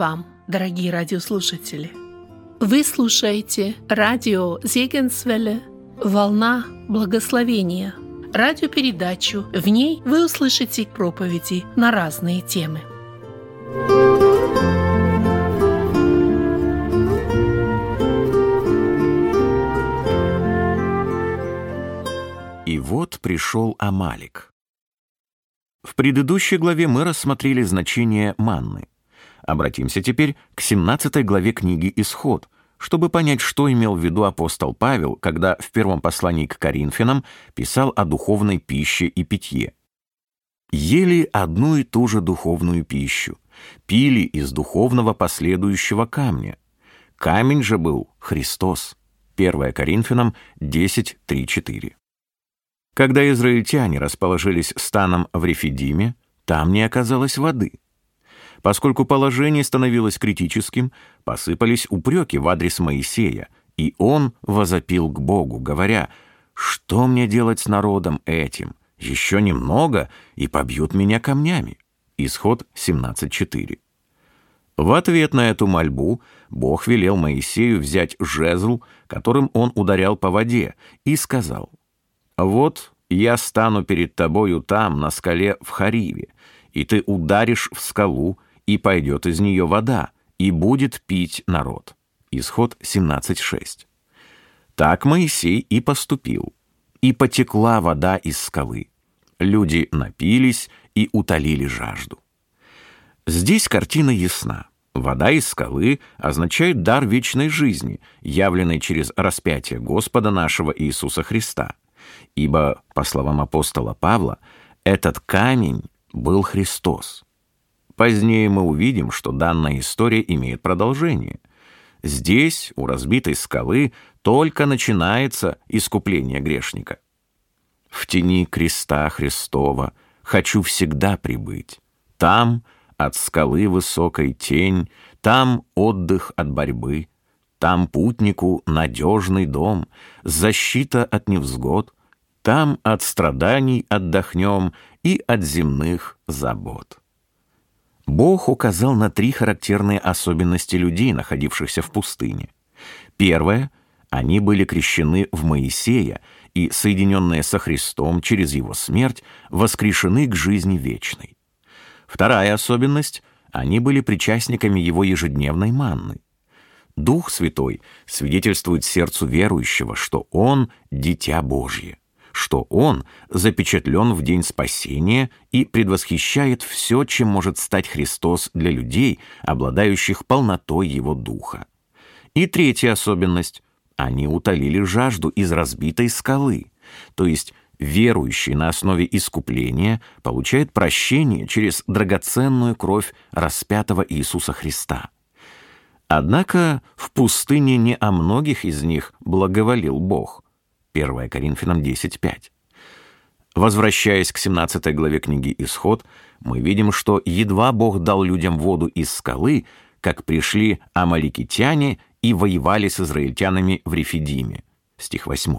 Вам, дорогие радиослушатели! Вы слушаете радио Зегенсвелле «Волна благословения» радиопередачу. В ней вы услышите проповеди на разные темы. И вот пришел Амалик. В предыдущей главе мы рассмотрели значение манны. Обратимся теперь к 17 главе книги «Исход», чтобы понять, что имел в виду апостол Павел, когда в первом послании к Коринфянам писал о духовной пище и питье. «Ели одну и ту же духовную пищу, пили из духовного последующего камня. Камень же был Христос». 1 Коринфянам 10, 3, 4. Когда израильтяне расположились станом в Рефидиме, там не оказалось воды. Поскольку положение становилось критическим, посыпались упреки в адрес Моисея, и он возопил к Богу, говоря, «Что мне делать с народом этим? Еще немного, и побьют меня камнями». Исход 17.4. В ответ на эту мольбу Бог велел Моисею взять жезл, которым он ударял по воде, и сказал, «Вот я стану перед тобою там, на скале в Хариве, и ты ударишь в скалу, и пойдет из нее вода, и будет пить народ». Исход 17.6. Так Моисей и поступил. И потекла вода из скалы. Люди напились и утолили жажду. Здесь картина ясна. Вода из скалы означает дар вечной жизни, явленный через распятие Господа нашего Иисуса Христа. Ибо, по словам апостола Павла, этот камень был Христос. Позднее мы увидим, что данная история имеет продолжение. Здесь, у разбитой скалы, только начинается искупление грешника. В тени креста Христова хочу всегда прибыть. Там от скалы высокой тень, там отдых от борьбы, там путнику надежный дом, защита от невзгод, там от страданий отдохнем и от земных забот. Бог указал на три характерные особенности людей, находившихся в пустыне. Первое — они были крещены в Моисея и, соединенные со Христом через его смерть, воскрешены к жизни вечной. Вторая особенность — они были причастниками его ежедневной манны. Дух Святой свидетельствует сердцу верующего, что он — дитя Божье что Он запечатлен в день спасения и предвосхищает все, чем может стать Христос для людей, обладающих полнотой Его Духа. И третья особенность — они утолили жажду из разбитой скалы, то есть верующий на основе искупления получает прощение через драгоценную кровь распятого Иисуса Христа. Однако в пустыне не о многих из них благоволил Бог — 1 Коринфянам 10.5. Возвращаясь к 17 главе книги «Исход», мы видим, что едва Бог дал людям воду из скалы, как пришли амаликитяне и воевали с израильтянами в Рефидиме. Стих 8.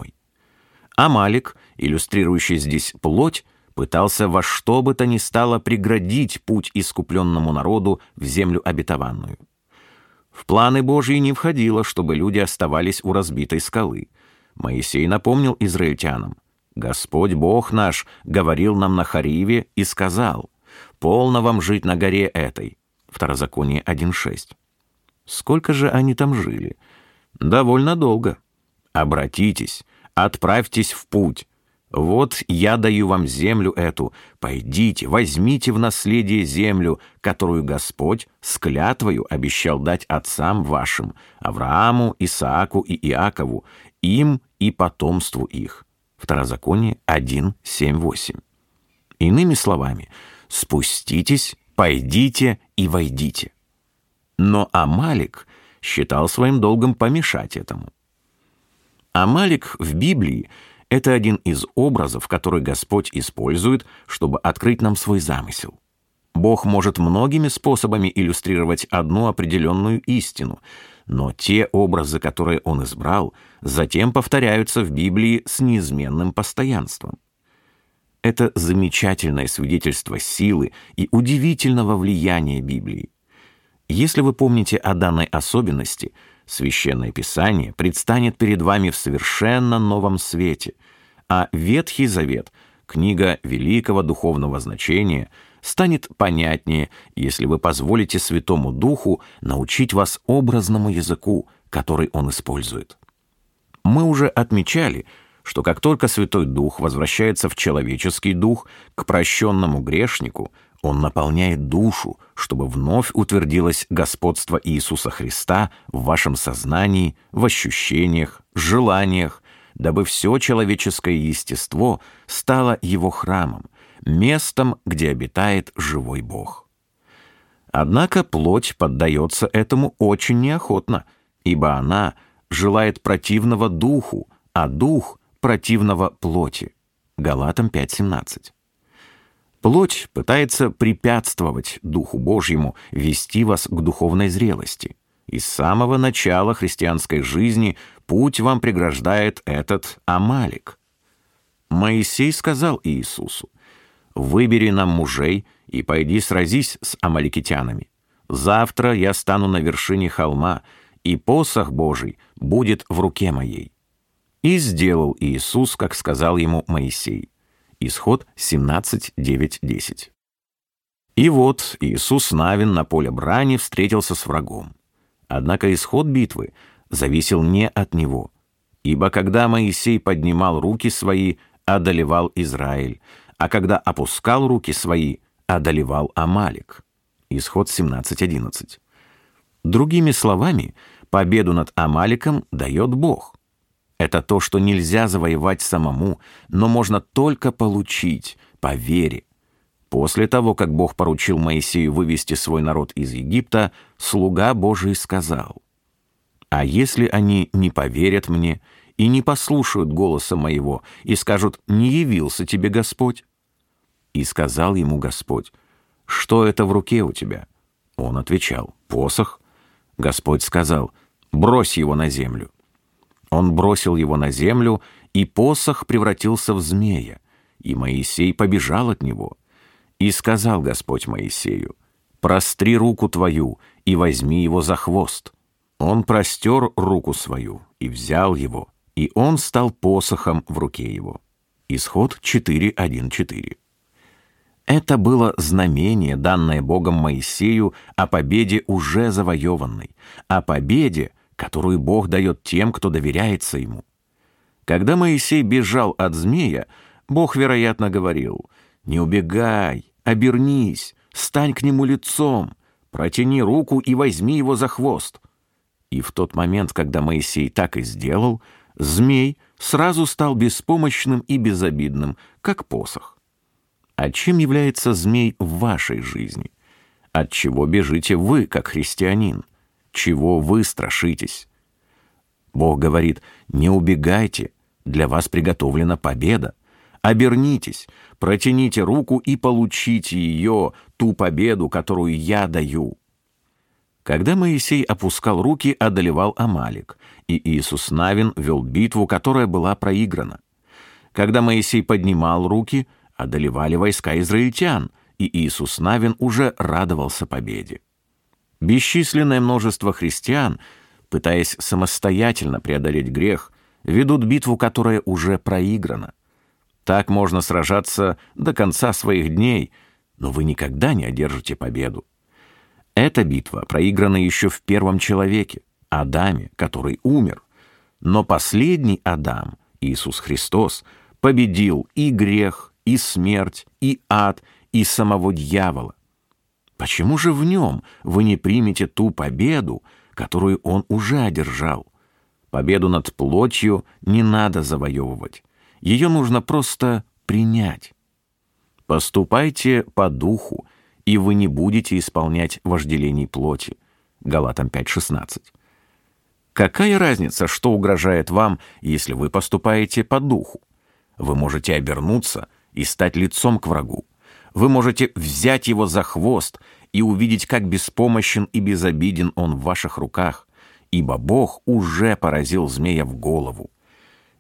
Амалик, иллюстрирующий здесь плоть, пытался во что бы то ни стало преградить путь искупленному народу в землю обетованную. В планы Божьи не входило, чтобы люди оставались у разбитой скалы — Моисей напомнил израильтянам, «Господь Бог наш говорил нам на Хариве и сказал, «Полно вам жить на горе этой». Второзаконие 1.6. Сколько же они там жили? Довольно долго. Обратитесь, отправьтесь в путь. Вот я даю вам землю эту. Пойдите, возьмите в наследие землю, которую Господь с клятвою обещал дать отцам вашим, Аврааму, Исааку и Иакову, им и потомству их. Второзаконие 1, 7, 8. Иными словами, спуститесь, пойдите и войдите. Но Амалик считал своим долгом помешать этому. Амалик в Библии — это один из образов, который Господь использует, чтобы открыть нам свой замысел. Бог может многими способами иллюстрировать одну определенную истину — но те образы, которые он избрал, затем повторяются в Библии с неизменным постоянством. Это замечательное свидетельство силы и удивительного влияния Библии. Если вы помните о данной особенности, Священное Писание предстанет перед вами в совершенно новом свете, а Ветхий Завет, книга великого духовного значения, станет понятнее, если вы позволите Святому Духу научить вас образному языку, который Он использует. Мы уже отмечали, что как только Святой Дух возвращается в человеческий дух, к прощенному грешнику, он наполняет душу, чтобы вновь утвердилось господство Иисуса Христа в вашем сознании, в ощущениях, желаниях, дабы все человеческое естество стало его храмом, местом, где обитает живой Бог. Однако плоть поддается этому очень неохотно, ибо она желает противного духу, а дух — противного плоти. Галатам 5.17. Плоть пытается препятствовать Духу Божьему вести вас к духовной зрелости. И с самого начала христианской жизни путь вам преграждает этот Амалик. Моисей сказал Иисусу, «Выбери нам мужей и пойди сразись с амаликитянами. Завтра я стану на вершине холма, и посох Божий будет в руке моей». И сделал Иисус, как сказал ему Моисей. Исход 17, 9, 10. И вот Иисус Навин на поле брани встретился с врагом. Однако исход битвы зависел не от него, ибо когда Моисей поднимал руки свои, одолевал Израиль, а когда опускал руки свои, одолевал Амалик. Исход 17.11. Другими словами, победу над Амаликом дает Бог. Это то, что нельзя завоевать самому, но можно только получить по вере. После того, как Бог поручил Моисею вывести свой народ из Египта, слуга Божий сказал, «А если они не поверят мне и не послушают голоса моего и скажут, не явился тебе Господь?» И сказал ему Господь, «Что это в руке у тебя?» Он отвечал, «Посох». Господь сказал, «Брось его на землю». Он бросил его на землю, и посох превратился в змея, и Моисей побежал от него. И сказал Господь Моисею, «Простри руку твою и возьми его за хвост». Он простер руку свою и взял его, и он стал посохом в руке его. Исход 4.1.4. Это было знамение, данное Богом Моисею о победе уже завоеванной, о победе, которую Бог дает тем, кто доверяется Ему. Когда Моисей бежал от змея, Бог, вероятно, говорил, «Не убегай, обернись, стань к нему лицом, протяни руку и возьми его за хвост». И в тот момент, когда Моисей так и сделал, змей сразу стал беспомощным и безобидным, как посох. А чем является змей в вашей жизни? От чего бежите вы, как христианин? Чего вы страшитесь? Бог говорит, не убегайте, для вас приготовлена победа. Обернитесь, протяните руку и получите ее, ту победу, которую я даю. Когда Моисей опускал руки, одолевал Амалик, и Иисус Навин вел битву, которая была проиграна. Когда Моисей поднимал руки, одолевали войска израильтян, и Иисус Навин уже радовался победе. Бесчисленное множество христиан, пытаясь самостоятельно преодолеть грех, ведут битву, которая уже проиграна. Так можно сражаться до конца своих дней, но вы никогда не одержите победу. Эта битва проиграна еще в первом человеке, Адаме, который умер. Но последний Адам, Иисус Христос, победил и грех, и смерть, и ад, и самого дьявола. Почему же в нем вы не примете ту победу, которую он уже одержал? Победу над плотью не надо завоевывать. Ее нужно просто принять. Поступайте по духу, и вы не будете исполнять вожделений плоти. Галатам 5.16. Какая разница, что угрожает вам, если вы поступаете по духу? Вы можете обернуться и стать лицом к врагу. Вы можете взять его за хвост и увидеть, как беспомощен и безобиден он в ваших руках, ибо Бог уже поразил змея в голову.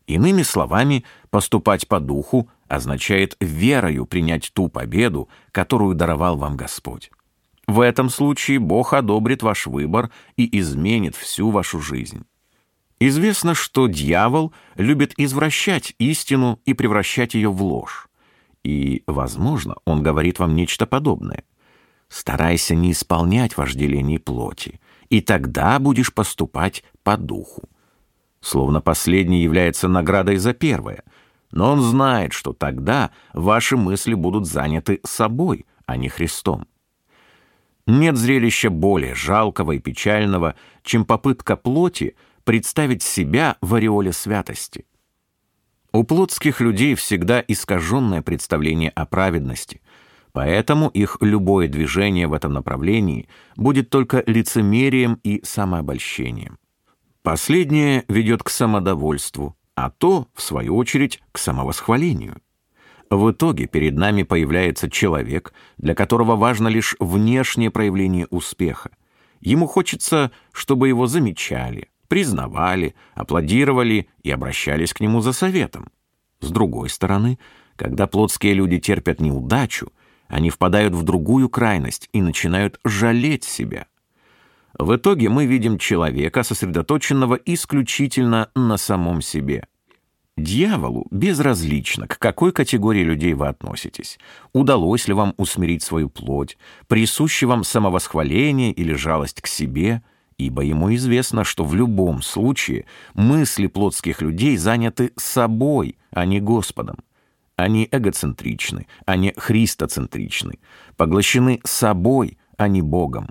Иными словами, поступать по духу означает верою принять ту победу, которую даровал вам Господь. В этом случае Бог одобрит ваш выбор и изменит всю вашу жизнь. Известно, что дьявол любит извращать истину и превращать ее в ложь. И, возможно, он говорит вам нечто подобное. Старайся не исполнять вожделений плоти, и тогда будешь поступать по духу. Словно последний является наградой за первое, но он знает, что тогда ваши мысли будут заняты собой, а не Христом. Нет зрелища более жалкого и печального, чем попытка плоти представить себя в ореоле святости. У плотских людей всегда искаженное представление о праведности, поэтому их любое движение в этом направлении будет только лицемерием и самообольщением. Последнее ведет к самодовольству, а то, в свою очередь, к самовосхвалению. В итоге перед нами появляется человек, для которого важно лишь внешнее проявление успеха. Ему хочется, чтобы его замечали, признавали, аплодировали и обращались к нему за советом. С другой стороны, когда плотские люди терпят неудачу, они впадают в другую крайность и начинают жалеть себя. В итоге мы видим человека, сосредоточенного исключительно на самом себе. Дьяволу безразлично, к какой категории людей вы относитесь. Удалось ли вам усмирить свою плоть, присуще вам самовосхваление или жалость к себе, ибо ему известно, что в любом случае мысли плотских людей заняты собой, а не Господом. Они эгоцентричны, они христоцентричны, поглощены собой, а не Богом.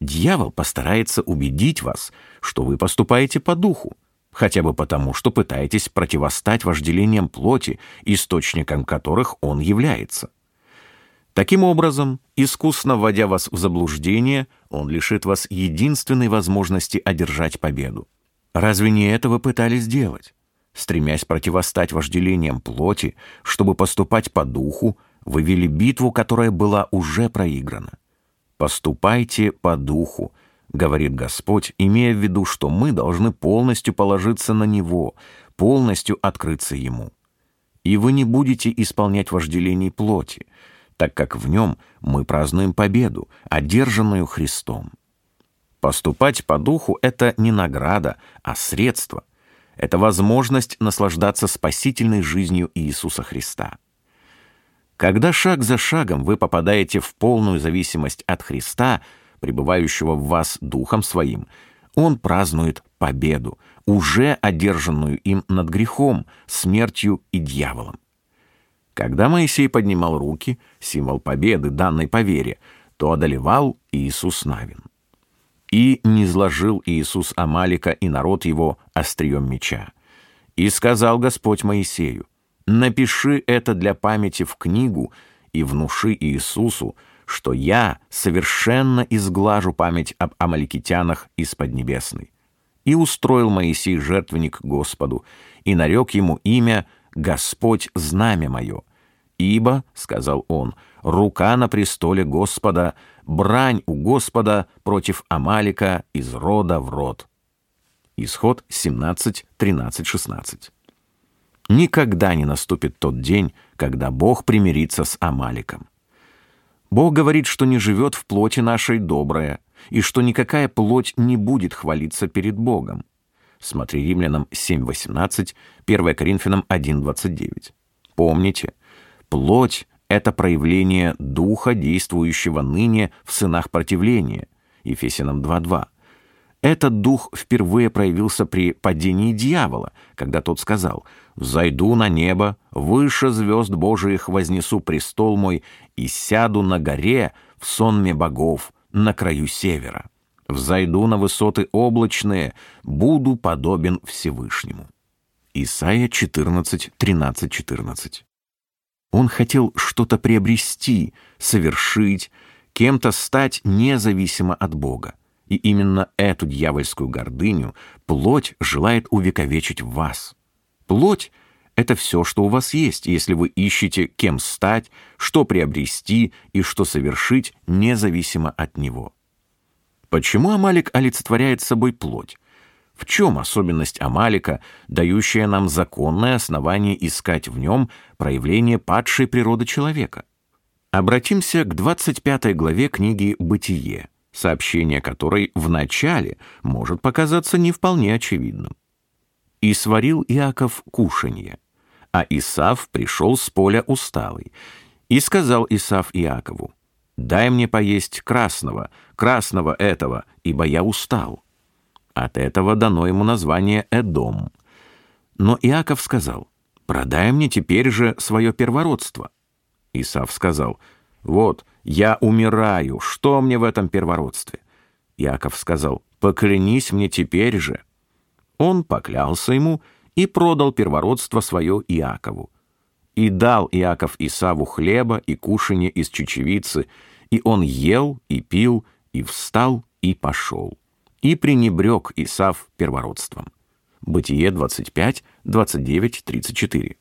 Дьявол постарается убедить вас, что вы поступаете по духу, хотя бы потому, что пытаетесь противостать вожделениям плоти, источником которых он является. Таким образом, искусно вводя вас в заблуждение, он лишит вас единственной возможности одержать победу. Разве не это вы пытались сделать? Стремясь противостать вожделениям плоти, чтобы поступать по духу, вы вели битву, которая была уже проиграна. Поступайте по духу, говорит Господь, имея в виду, что мы должны полностью положиться на Него, полностью открыться Ему. И вы не будете исполнять вожделений плоти, так как в нем мы празднуем победу, одержанную Христом. Поступать по духу — это не награда, а средство. Это возможность наслаждаться спасительной жизнью Иисуса Христа. Когда шаг за шагом вы попадаете в полную зависимость от Христа — пребывающего в вас Духом Своим, он празднует победу, уже одержанную им над грехом, смертью и дьяволом. Когда Моисей поднимал руки, символ победы, данной по вере, то одолевал Иисус Навин. И не зложил Иисус Амалика и народ его острием меча. И сказал Господь Моисею, «Напиши это для памяти в книгу и внуши Иисусу, что я совершенно изглажу память об амаликитянах из Поднебесной. И устроил Моисей жертвенник Господу, и нарек ему имя «Господь знамя мое». «Ибо, — сказал он, — рука на престоле Господа, брань у Господа против Амалика из рода в род». Исход 17, 13, 16. Никогда не наступит тот день, когда Бог примирится с Амаликом. Бог говорит, что не живет в плоти нашей добрая, и что никакая плоть не будет хвалиться перед Богом. Смотри Римлянам 7.18, 1 Коринфянам 1.29. Помните, плоть — это проявление Духа, действующего ныне в сынах противления. Ефесянам 2.2. Этот дух впервые проявился при падении дьявола, когда тот сказал «Взойду на небо, выше звезд Божиих вознесу престол мой и сяду на горе в сонме богов на краю севера. Взойду на высоты облачные, буду подобен Всевышнему». Исайя 14, 13, 14. Он хотел что-то приобрести, совершить, кем-то стать независимо от Бога. И именно эту дьявольскую гордыню плоть желает увековечить в вас. Плоть — это все, что у вас есть, если вы ищете, кем стать, что приобрести и что совершить независимо от него. Почему Амалик олицетворяет собой плоть? В чем особенность Амалика, дающая нам законное основание искать в нем проявление падшей природы человека? Обратимся к 25 главе книги «Бытие», сообщение которой в начале может показаться не вполне очевидным. «И сварил Иаков кушанье, а Исав пришел с поля усталый, и сказал Исав Иакову, «Дай мне поесть красного, красного этого, ибо я устал». От этого дано ему название Эдом. Но Иаков сказал, «Продай мне теперь же свое первородство». Исав сказал, «Вот, я умираю, что мне в этом первородстве?» Иаков сказал, «Поклянись мне теперь же». Он поклялся ему и продал первородство свое Иакову. И дал Иаков Исаву хлеба и кушанье из чечевицы, и он ел и пил, и встал, и пошел. И пренебрег Исав первородством. Бытие 25, 29, 34.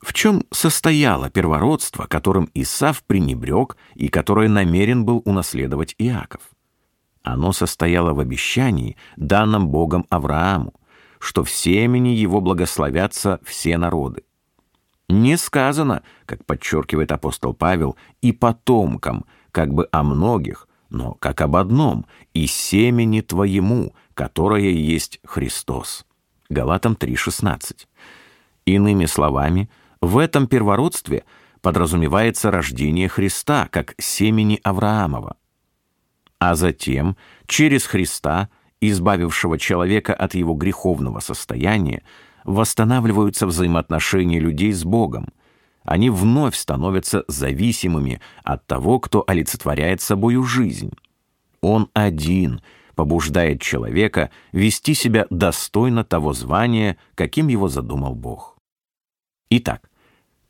В чем состояло первородство, которым Исав пренебрег и которое намерен был унаследовать Иаков? Оно состояло в обещании, данном Богом Аврааму, что в семени его благословятся все народы. Не сказано, как подчеркивает апостол Павел, и потомкам, как бы о многих, но как об одном, и семени твоему, которое есть Христос. Галатам 3,16. Иными словами, в этом первородстве подразумевается рождение Христа как семени Авраамова. А затем, через Христа, избавившего человека от его греховного состояния, восстанавливаются взаимоотношения людей с Богом. Они вновь становятся зависимыми от того, кто олицетворяет собою жизнь. Он один побуждает человека вести себя достойно того звания, каким его задумал Бог. Итак,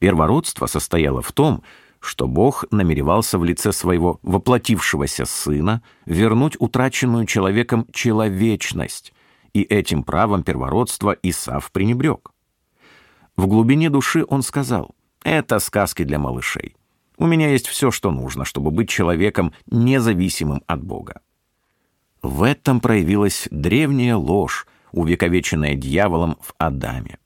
Первородство состояло в том, что Бог намеревался в лице своего воплотившегося Сына вернуть утраченную человеком человечность, и этим правом первородства Исав пренебрег. В глубине души он сказал, «Это сказки для малышей. У меня есть все, что нужно, чтобы быть человеком, независимым от Бога». В этом проявилась древняя ложь, увековеченная дьяволом в Адаме.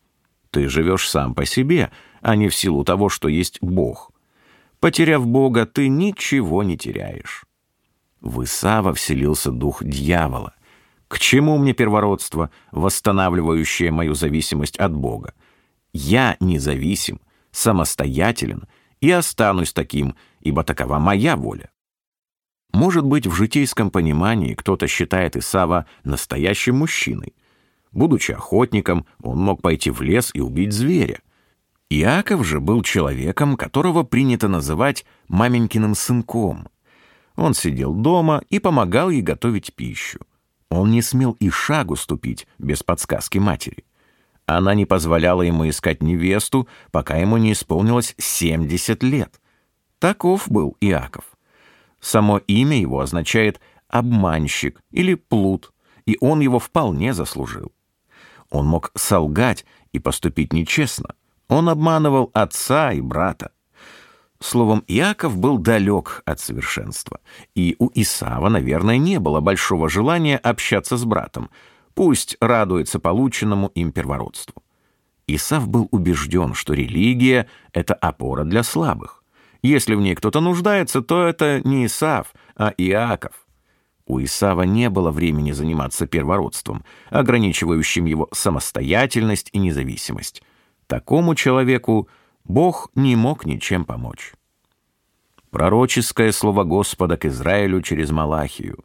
Ты живешь сам по себе, а не в силу того, что есть Бог. Потеряв Бога, ты ничего не теряешь. В Исава вселился дух дьявола. К чему мне первородство, восстанавливающее мою зависимость от Бога? Я независим, самостоятелен и останусь таким, ибо такова моя воля. Может быть, в житейском понимании кто-то считает Исава настоящим мужчиной. Будучи охотником, он мог пойти в лес и убить зверя. Иаков же был человеком, которого принято называть маменькиным сынком. Он сидел дома и помогал ей готовить пищу. Он не смел и шагу ступить без подсказки матери. Она не позволяла ему искать невесту, пока ему не исполнилось 70 лет. Таков был Иаков. Само имя его означает «обманщик» или «плут», и он его вполне заслужил. Он мог солгать и поступить нечестно — он обманывал отца и брата. Словом, Иаков был далек от совершенства, и у Исава, наверное, не было большого желания общаться с братом, пусть радуется полученному им первородству. Исав был убежден, что религия — это опора для слабых. Если в ней кто-то нуждается, то это не Исав, а Иаков. У Исава не было времени заниматься первородством, ограничивающим его самостоятельность и независимость. Такому человеку Бог не мог ничем помочь. Пророческое слово Господа к Израилю через Малахию.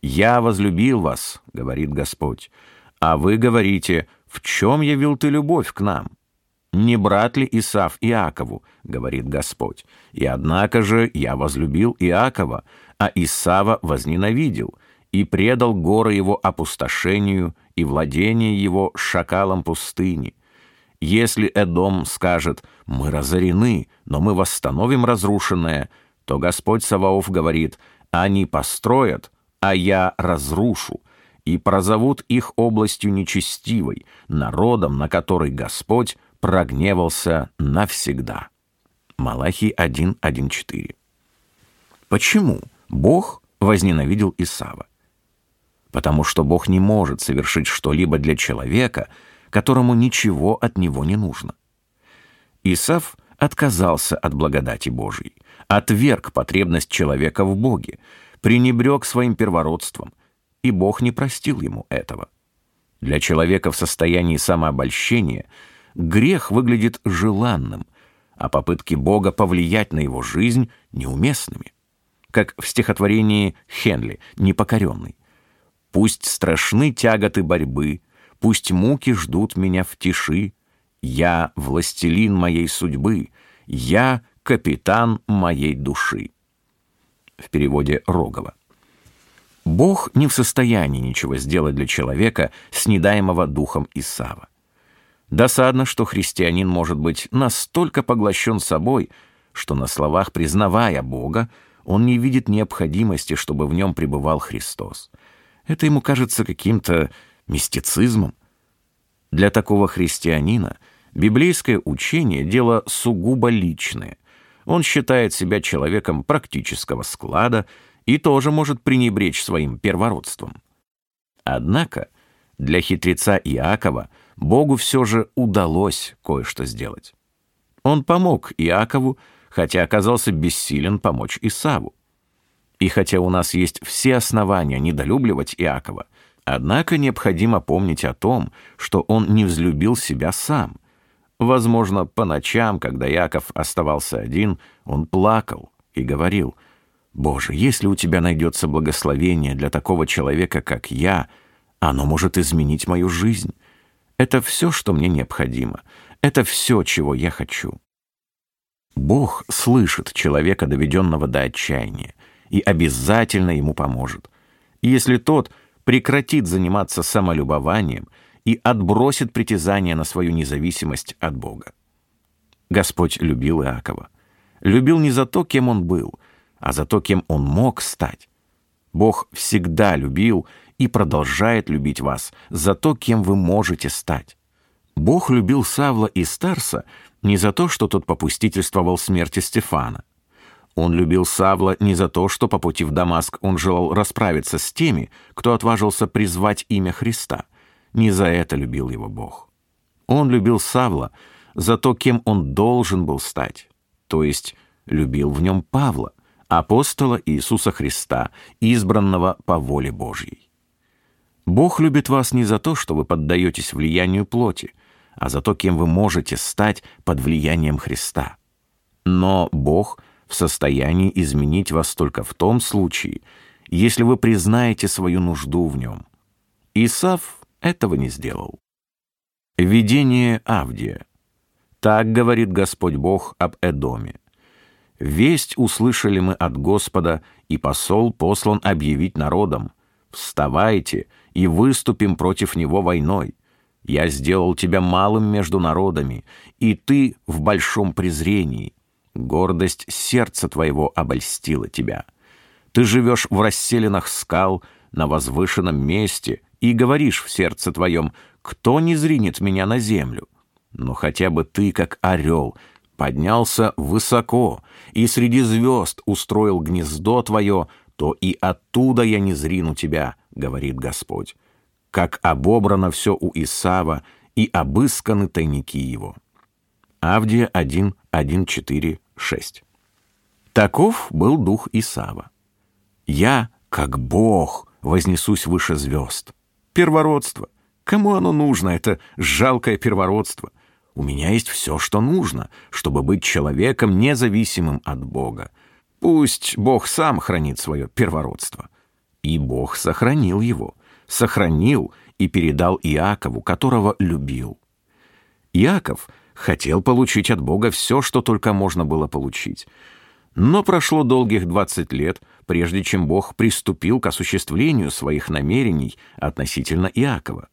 «Я возлюбил вас», — говорит Господь, «а вы говорите, в чем явил ты любовь к нам?» «Не брат ли Исав Иакову?» — говорит Господь. «И однако же я возлюбил Иакова, а Исава возненавидел, и предал горы его опустошению и владение его шакалом пустыни, если Эдом скажет «Мы разорены, но мы восстановим разрушенное», то Господь Саваоф говорит «Они построят, а я разрушу, и прозовут их областью нечестивой, народом, на который Господь прогневался навсегда». Малахий 1.1.4 Почему Бог возненавидел Исава? Потому что Бог не может совершить что-либо для человека – которому ничего от него не нужно. Исав отказался от благодати Божьей, отверг потребность человека в Боге, пренебрег своим первородством, и Бог не простил ему этого. Для человека в состоянии самообольщения грех выглядит желанным, а попытки Бога повлиять на его жизнь неуместными. Как в стихотворении Хенли «Непокоренный». «Пусть страшны тяготы борьбы, пусть муки ждут меня в тиши, я властелин моей судьбы, я капитан моей души». В переводе Рогова. Бог не в состоянии ничего сделать для человека, снедаемого духом Исава. Досадно, что христианин может быть настолько поглощен собой, что на словах признавая Бога, он не видит необходимости, чтобы в нем пребывал Христос. Это ему кажется каким-то мистицизмом. Для такого христианина библейское учение – дело сугубо личное. Он считает себя человеком практического склада – и тоже может пренебречь своим первородством. Однако для хитреца Иакова Богу все же удалось кое-что сделать. Он помог Иакову, хотя оказался бессилен помочь Исаву. И хотя у нас есть все основания недолюбливать Иакова, однако необходимо помнить о том, что он не взлюбил себя сам. Возможно, по ночам, когда Иаков оставался один, он плакал и говорил — Боже, если у Тебя найдется благословение для такого человека, как я, оно может изменить мою жизнь. Это все, что мне необходимо. Это все, чего я хочу. Бог слышит человека, доведенного до отчаяния, и обязательно ему поможет. Если тот прекратит заниматься самолюбованием и отбросит притязание на свою независимость от Бога. Господь любил Иакова. Любил не за то, кем он был — а за то, кем он мог стать. Бог всегда любил и продолжает любить вас за то, кем вы можете стать. Бог любил Савла и Старса не за то, что тот попустительствовал смерти Стефана. Он любил Савла не за то, что по пути в Дамаск он желал расправиться с теми, кто отважился призвать имя Христа. Не за это любил его Бог. Он любил Савла за то, кем он должен был стать, то есть любил в нем Павла, апостола Иисуса Христа, избранного по воле Божьей. Бог любит вас не за то, что вы поддаетесь влиянию плоти, а за то, кем вы можете стать под влиянием Христа. Но Бог в состоянии изменить вас только в том случае, если вы признаете свою нужду в нем. Исав этого не сделал. Видение Авдия. Так говорит Господь Бог об Эдоме. Весть услышали мы от Господа, и посол послан объявить народам. Вставайте и выступим против него войной. Я сделал тебя малым между народами, и ты в большом презрении. Гордость сердца твоего обольстила тебя. Ты живешь в расселенных скал, на возвышенном месте, и говоришь в сердце твоем, кто не зринет меня на землю? Но хотя бы ты, как орел, поднялся высоко и среди звезд устроил гнездо твое, то и оттуда я не зрину тебя, говорит Господь. Как обобрано все у Исава и обысканы тайники его. Авдия 1, 1, 4, 6. Таков был дух Исава. Я, как Бог, вознесусь выше звезд. Первородство. Кому оно нужно, это жалкое первородство? У меня есть все, что нужно, чтобы быть человеком, независимым от Бога. Пусть Бог сам хранит свое первородство. И Бог сохранил его, сохранил и передал Иакову, которого любил. Иаков хотел получить от Бога все, что только можно было получить. Но прошло долгих 20 лет, прежде чем Бог приступил к осуществлению своих намерений относительно Иакова.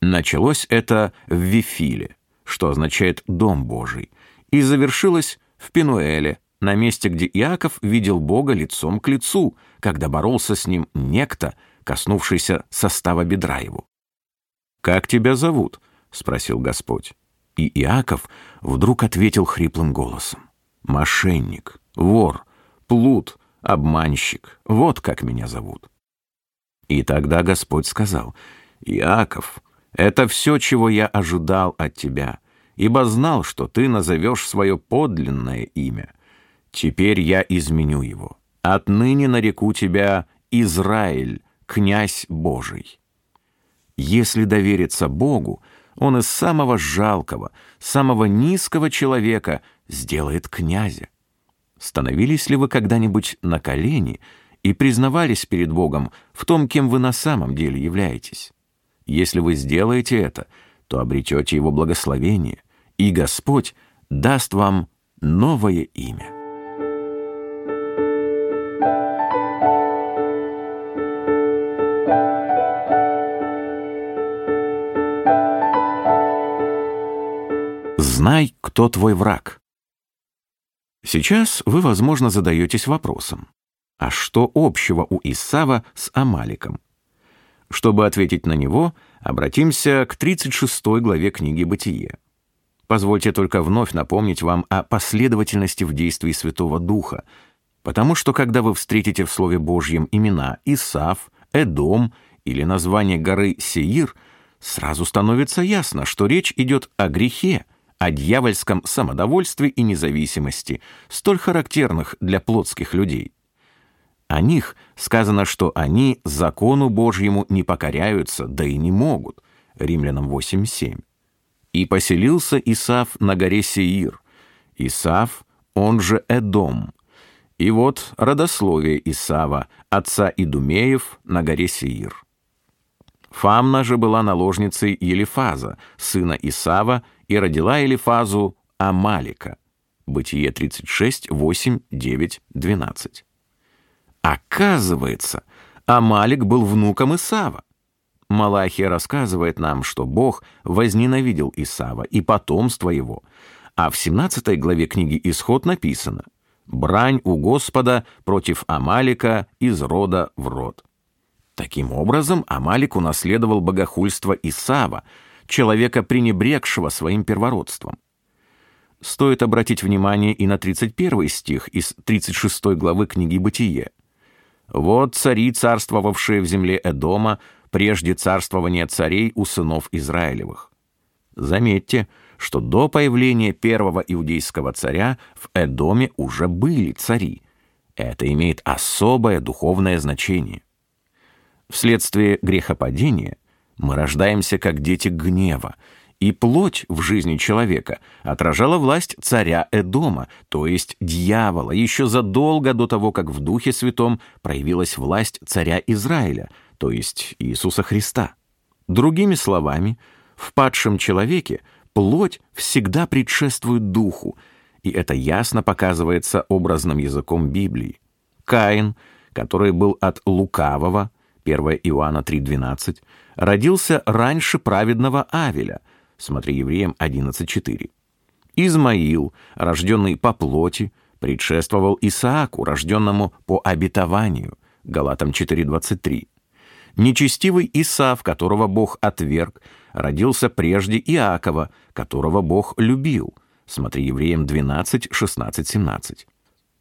Началось это в Вифиле что означает «дом Божий», и завершилось в Пинуэле, на месте, где Иаков видел Бога лицом к лицу, когда боролся с ним некто, коснувшийся состава бедра его. «Как тебя зовут?» — спросил Господь. И Иаков вдруг ответил хриплым голосом. «Мошенник, вор, плут, обманщик, вот как меня зовут». И тогда Господь сказал, «Иаков, это все, чего я ожидал от тебя. ибо знал, что ты назовешь свое подлинное имя. Теперь я изменю его. Отныне нареку тебя Израиль, князь Божий. Если довериться Богу, он из самого жалкого, самого низкого человека сделает князя. Становились ли вы когда-нибудь на колени и признавались перед Богом в том, кем вы на самом деле являетесь? Если вы сделаете это, то обретете Его благословение, и Господь даст вам новое имя. Знай, кто твой враг. Сейчас вы, возможно, задаетесь вопросом, а что общего у Исава с Амаликом? Чтобы ответить на него, обратимся к 36 главе книги «Бытие». Позвольте только вновь напомнить вам о последовательности в действии Святого Духа, потому что когда вы встретите в Слове Божьем имена Исав, Эдом или название горы Сеир, сразу становится ясно, что речь идет о грехе, о дьявольском самодовольстве и независимости, столь характерных для плотских людей. О них сказано, что они закону Божьему не покоряются, да и не могут. Римлянам 8.7. «И поселился Исав на горе Сеир. Исав, он же Эдом. И вот родословие Исава, отца Идумеев, на горе Сеир. Фамна же была наложницей Елифаза, сына Исава, и родила Элифазу Амалика. Бытие 36, 8, 9, 12. Оказывается, Амалик был внуком Исава. Малахия рассказывает нам, что Бог возненавидел Исава и потомство его, а в 17 главе книги «Исход» написано «Брань у Господа против Амалика из рода в род». Таким образом, Амалик унаследовал богохульство Исава, человека, пренебрегшего своим первородством. Стоит обратить внимание и на 31 стих из 36 главы книги «Бытие». «Вот цари, царствовавшие в земле Эдома, прежде царствования царей у сынов Израилевых». Заметьте, что до появления первого иудейского царя в Эдоме уже были цари. Это имеет особое духовное значение. Вследствие грехопадения мы рождаемся как дети гнева, и плоть в жизни человека отражала власть царя Эдома, то есть дьявола, еще задолго до того, как в Духе Святом проявилась власть царя Израиля, то есть Иисуса Христа. Другими словами, в падшем человеке плоть всегда предшествует Духу, и это ясно показывается образным языком Библии. Каин, который был от лукавого, 1 Иоанна 3,12, родился раньше праведного Авеля, смотри Евреям 11.4. Измаил, рожденный по плоти, предшествовал Исааку, рожденному по обетованию, Галатам 4.23. Нечестивый Исав, которого Бог отверг, родился прежде Иакова, которого Бог любил, смотри Евреям 12, 16, 17.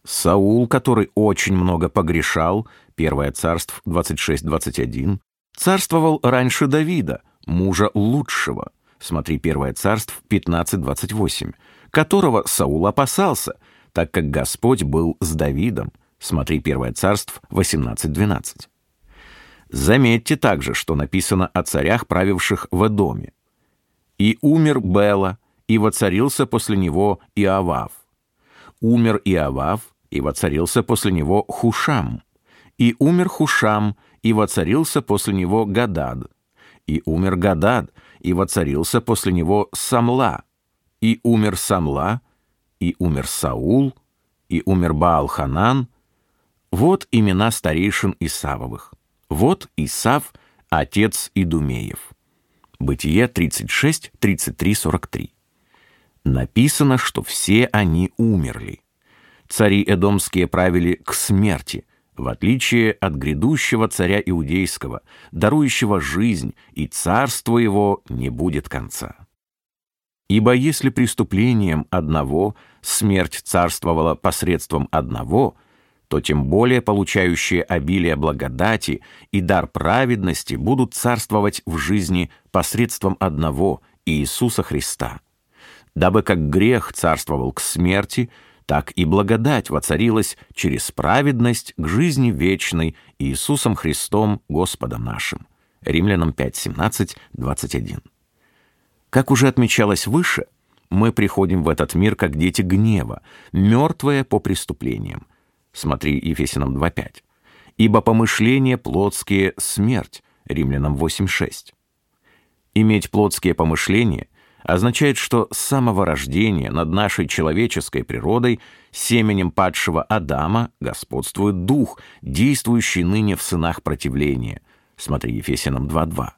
Саул, который очень много погрешал, 1 царств 26-21, царствовал раньше Давида, мужа лучшего, смотри 1 царств 15-28, которого Саул опасался, так как Господь был с Давидом, смотри 1 царств 18-12. Заметьте также, что написано о царях, правивших в Эдоме. «И умер Бела, и воцарился после него Иовав. Умер Иовав, и воцарился после него Хушам. И умер Хушам, и воцарился после него Гадад. И умер Гадад, и воцарился после него Самла. И умер Самла, и умер Саул, и умер Баал-Ханан. Вот имена старейшин Исавовых. Вот Исав, отец Идумеев. Бытие 36, 33, 43. Написано, что все они умерли. Цари Эдомские правили к смерти, в отличие от грядущего царя Иудейского, дарующего жизнь, и царство его не будет конца. Ибо если преступлением одного смерть царствовала посредством одного, то тем более получающие обилие благодати и дар праведности будут царствовать в жизни посредством одного Иисуса Христа. Дабы как грех царствовал к смерти, так и благодать воцарилась через праведность к жизни вечной Иисусом Христом Господом нашим. Римлянам 5, 17, 21. Как уже отмечалось выше, мы приходим в этот мир как дети гнева, мертвые по преступлениям. Смотри Ефесянам 2.5. «Ибо помышления плотские — смерть» Римлянам 8.6. Иметь плотские помышления означает, что с самого рождения над нашей человеческой природой семенем падшего Адама господствует дух, действующий ныне в сынах противления. Смотри Ефесянам 2.2.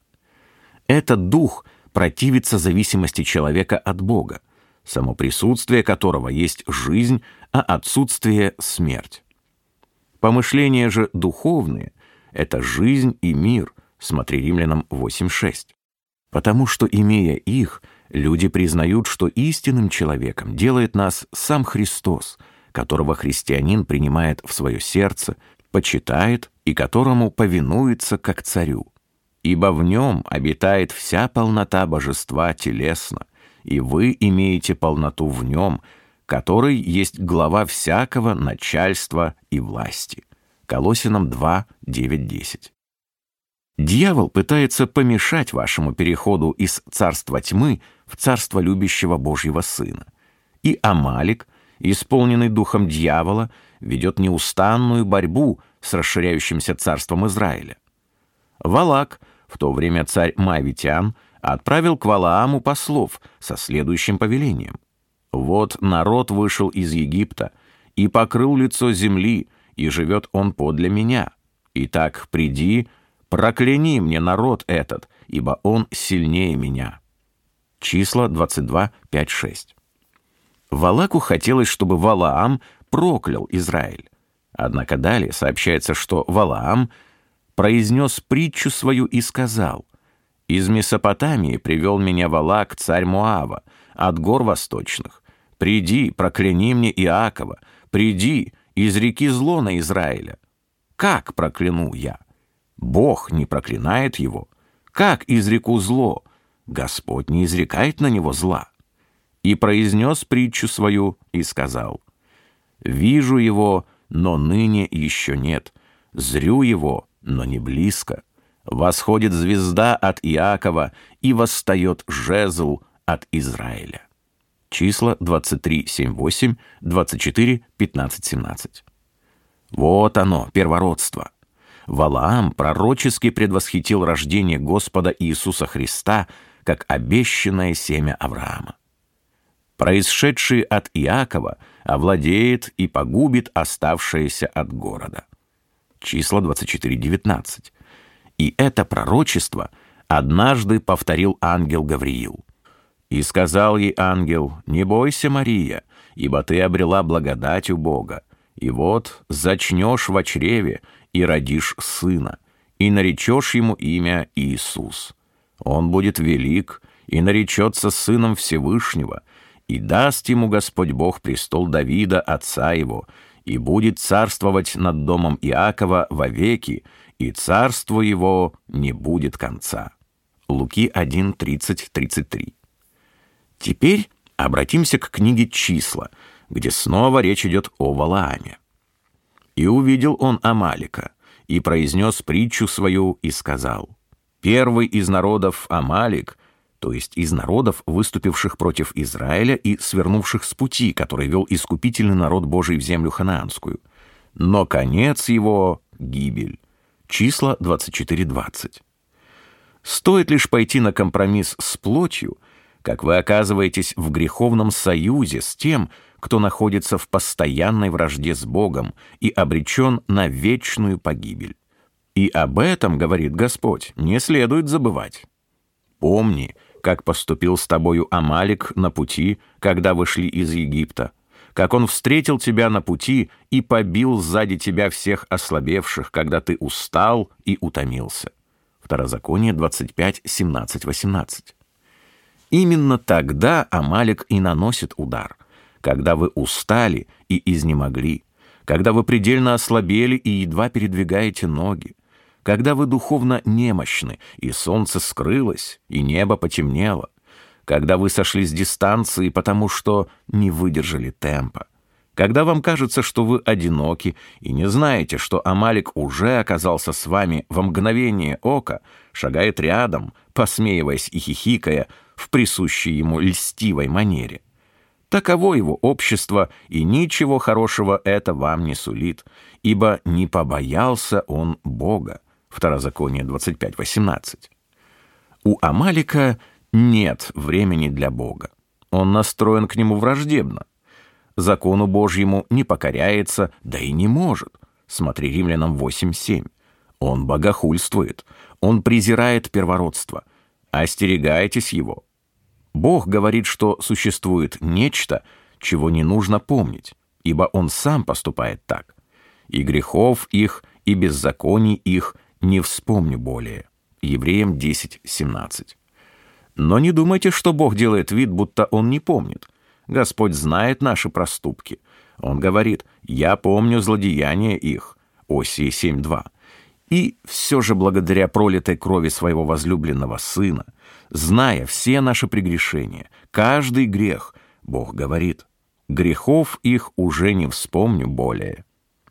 Этот дух противится зависимости человека от Бога, само присутствие которого есть жизнь, а отсутствие — смерть. Помышления же духовные — это жизнь и мир, смотри Римлянам 8.6. Потому что, имея их, люди признают, что истинным человеком делает нас сам Христос, которого христианин принимает в свое сердце, почитает и которому повинуется как царю. Ибо в нем обитает вся полнота божества телесно, и вы имеете полноту в нем, который есть глава всякого начальства и власти. Колосинам 2, 9, 10. Дьявол пытается помешать вашему переходу из царства тьмы в царство любящего Божьего Сына. И Амалик, исполненный духом дьявола, ведет неустанную борьбу с расширяющимся царством Израиля. Валак, в то время царь Мавитян, отправил к Валааму послов со следующим повелением. «Вот народ вышел из Египта и покрыл лицо земли, и живет он подле меня. Итак, приди, прокляни мне народ этот, ибо он сильнее меня». Числа 22, 5, 6. Валаку хотелось, чтобы Валаам проклял Израиль. Однако далее сообщается, что Валаам произнес притчу свою и сказал, «Из Месопотамии привел меня Валак, царь Муава, от гор восточных. Приди, прокляни мне Иакова, приди, из реки зло на Израиля. Как прокляну я? Бог не проклинает его. Как изреку зло? Господь не изрекает на него зла. И произнес притчу свою и сказал, «Вижу его, но ныне еще нет. Зрю его, но не близко. Восходит звезда от Иакова, и восстает жезл от Израиля». Числа 23, 7, 8, 24, 15, 17. Вот оно, первородство. Валаам пророчески предвосхитил рождение Господа Иисуса Христа как обещанное семя Авраама. Происшедший от Иакова овладеет и погубит оставшееся от города. Числа 24.19. И это пророчество однажды повторил ангел Гавриил. И сказал ей ангел, «Не бойся, Мария, ибо ты обрела благодать у Бога, и вот зачнешь в чреве и родишь сына, и наречешь ему имя Иисус. Он будет велик и наречется сыном Всевышнего, и даст ему Господь Бог престол Давида, отца его, и будет царствовать над домом Иакова вовеки, и царство его не будет конца». Луки 1, 30, 33. Теперь обратимся к книге «Числа», где снова речь идет о Валааме. «И увидел он Амалика, и произнес притчу свою, и сказал, «Первый из народов Амалик, то есть из народов, выступивших против Израиля и свернувших с пути, который вел искупительный народ Божий в землю ханаанскую. Но конец его — гибель». Числа 24.20. Стоит лишь пойти на компромисс с плотью — как вы оказываетесь в греховном союзе с тем, кто находится в постоянной вражде с Богом и обречен на вечную погибель. И об этом, говорит Господь, не следует забывать. Помни, как поступил с тобою Амалик на пути, когда вышли из Египта, как он встретил тебя на пути и побил сзади тебя всех ослабевших, когда ты устал и утомился. Второзаконие 25, 17, 18. Именно тогда Амалик и наносит удар, когда вы устали и изнемогли, когда вы предельно ослабели и едва передвигаете ноги, когда вы духовно немощны, и солнце скрылось, и небо потемнело, когда вы сошли с дистанции, потому что не выдержали темпа. Когда вам кажется, что вы одиноки и не знаете, что Амалик уже оказался с вами во мгновение ока, шагает рядом, посмеиваясь и хихикая в присущей ему льстивой манере. Таково его общество, и ничего хорошего это вам не сулит, ибо не побоялся он Бога. Второзаконие 25.18. У Амалика нет времени для Бога. Он настроен к нему враждебно. Закону Божьему не покоряется, да и не может. Смотри Римлянам 8.7. Он богохульствует, он презирает первородство. Остерегайтесь его. Бог говорит, что существует нечто, чего не нужно помнить, ибо Он сам поступает так. И грехов их, и беззаконий их не вспомню более. Евреям 10.17. Но не думайте, что Бог делает вид, будто Он не помнит. Господь знает наши проступки. Он говорит, «Я помню злодеяния их» Осии 7.2. И все же благодаря пролитой крови своего возлюбленного Сына, зная все наши прегрешения, каждый грех, Бог говорит, «Грехов их уже не вспомню более».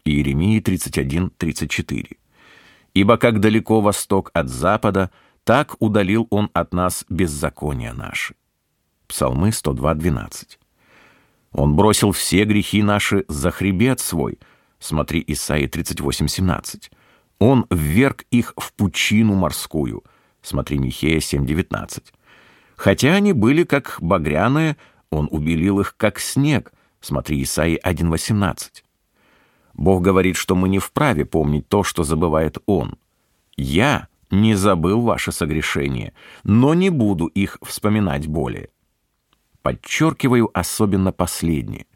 Иеремии 31.34. «Ибо как далеко восток от запада, так удалил он от нас беззакония наши». Псалмы 102.12. Он бросил все грехи наши за хребет свой. Смотри Исаии 38.17. Он вверг их в пучину морскую. Смотри Михея 7.19. Хотя они были как багряные, он убелил их как снег. Смотри Исаии 1.18. Бог говорит, что мы не вправе помнить то, что забывает Он. Я не забыл ваше согрешение, но не буду их вспоминать более. Подчеркиваю особенно последнее,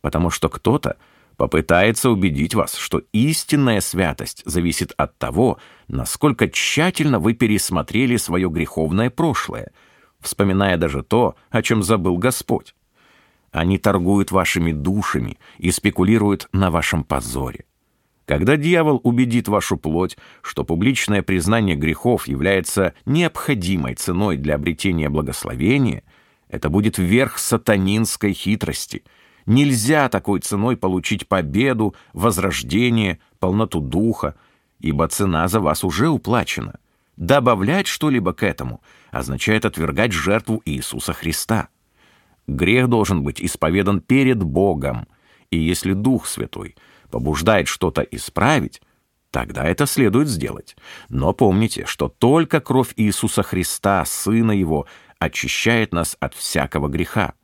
потому что кто-то попытается убедить вас, что истинная святость зависит от того, насколько тщательно вы пересмотрели свое греховное прошлое, вспоминая даже то, о чем забыл Господь. Они торгуют вашими душами и спекулируют на вашем позоре. Когда дьявол убедит вашу плоть, что публичное признание грехов является необходимой ценой для обретения благословения – это будет верх сатанинской хитрости. Нельзя такой ценой получить победу, возрождение, полноту духа, ибо цена за вас уже уплачена. Добавлять что-либо к этому означает отвергать жертву Иисуса Христа. Грех должен быть исповедан перед Богом, и если Дух Святой побуждает что-то исправить, тогда это следует сделать. Но помните, что только кровь Иисуса Христа, Сына Его, очищает нас от всякого греха.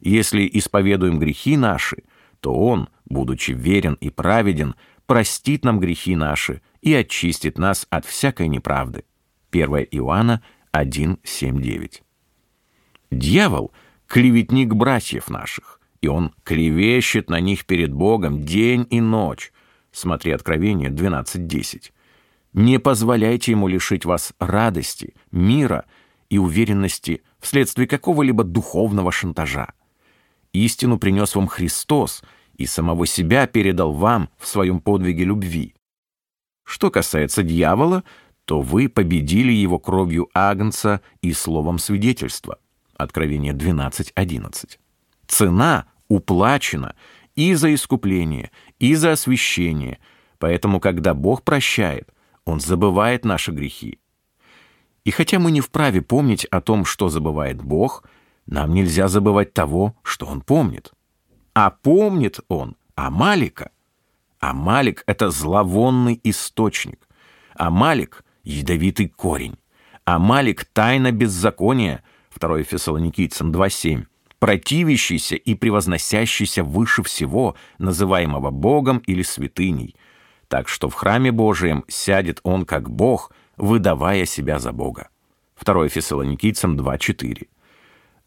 Если исповедуем грехи наши, то Он, будучи верен и праведен, простит нам грехи наши и очистит нас от всякой неправды. 1 Иоанна 1, 7, 9. Дьявол — клеветник братьев наших, и он клевещет на них перед Богом день и ночь. Смотри Откровение 12.10. Не позволяйте ему лишить вас радости, мира и уверенности вследствие какого-либо духовного шантажа. Истину принес вам Христос и самого себя передал вам в своем подвиге любви. Что касается дьявола, то вы победили его кровью Агнца и словом свидетельства. Откровение 12.11. Цена уплачена и за искупление, и за освящение, поэтому, когда Бог прощает, Он забывает наши грехи и хотя мы не вправе помнить о том, что забывает Бог, нам нельзя забывать того, что Он помнит. А помнит Он Амалика. Амалик — это зловонный источник. Амалик — ядовитый корень. Амалик — тайна беззакония, 2 Фессалоникийцам 2.7, противящийся и превозносящийся выше всего, называемого Богом или святыней. Так что в храме Божием сядет он как Бог — выдавая себя за Бога. 2 Фессалоникийцам 2.4.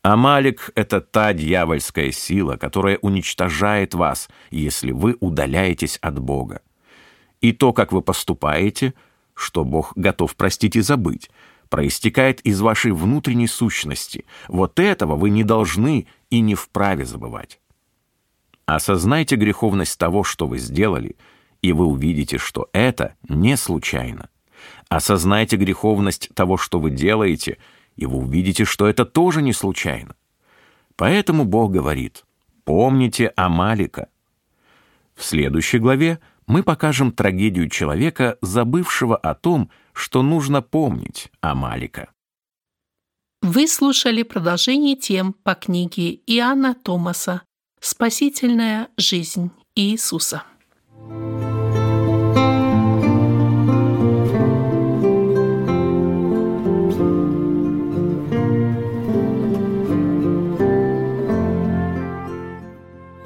Амалик — это та дьявольская сила, которая уничтожает вас, если вы удаляетесь от Бога. И то, как вы поступаете, что Бог готов простить и забыть, проистекает из вашей внутренней сущности. Вот этого вы не должны и не вправе забывать. Осознайте греховность того, что вы сделали, и вы увидите, что это не случайно. Осознайте греховность того, что вы делаете, и вы увидите, что это тоже не случайно. Поэтому Бог говорит, помните Амалика. В следующей главе мы покажем трагедию человека, забывшего о том, что нужно помнить Амалика. Вы слушали продолжение тем по книге Иоанна Томаса «Спасительная жизнь Иисуса».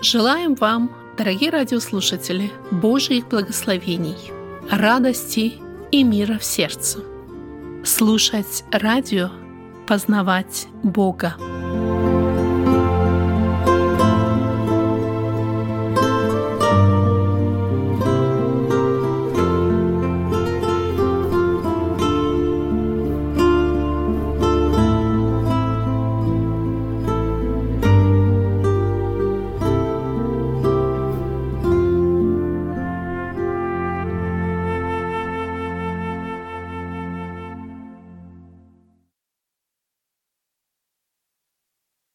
Желаем вам, дорогие радиослушатели, Божьих благословений, радости и мира в сердце. Слушать радио, познавать Бога.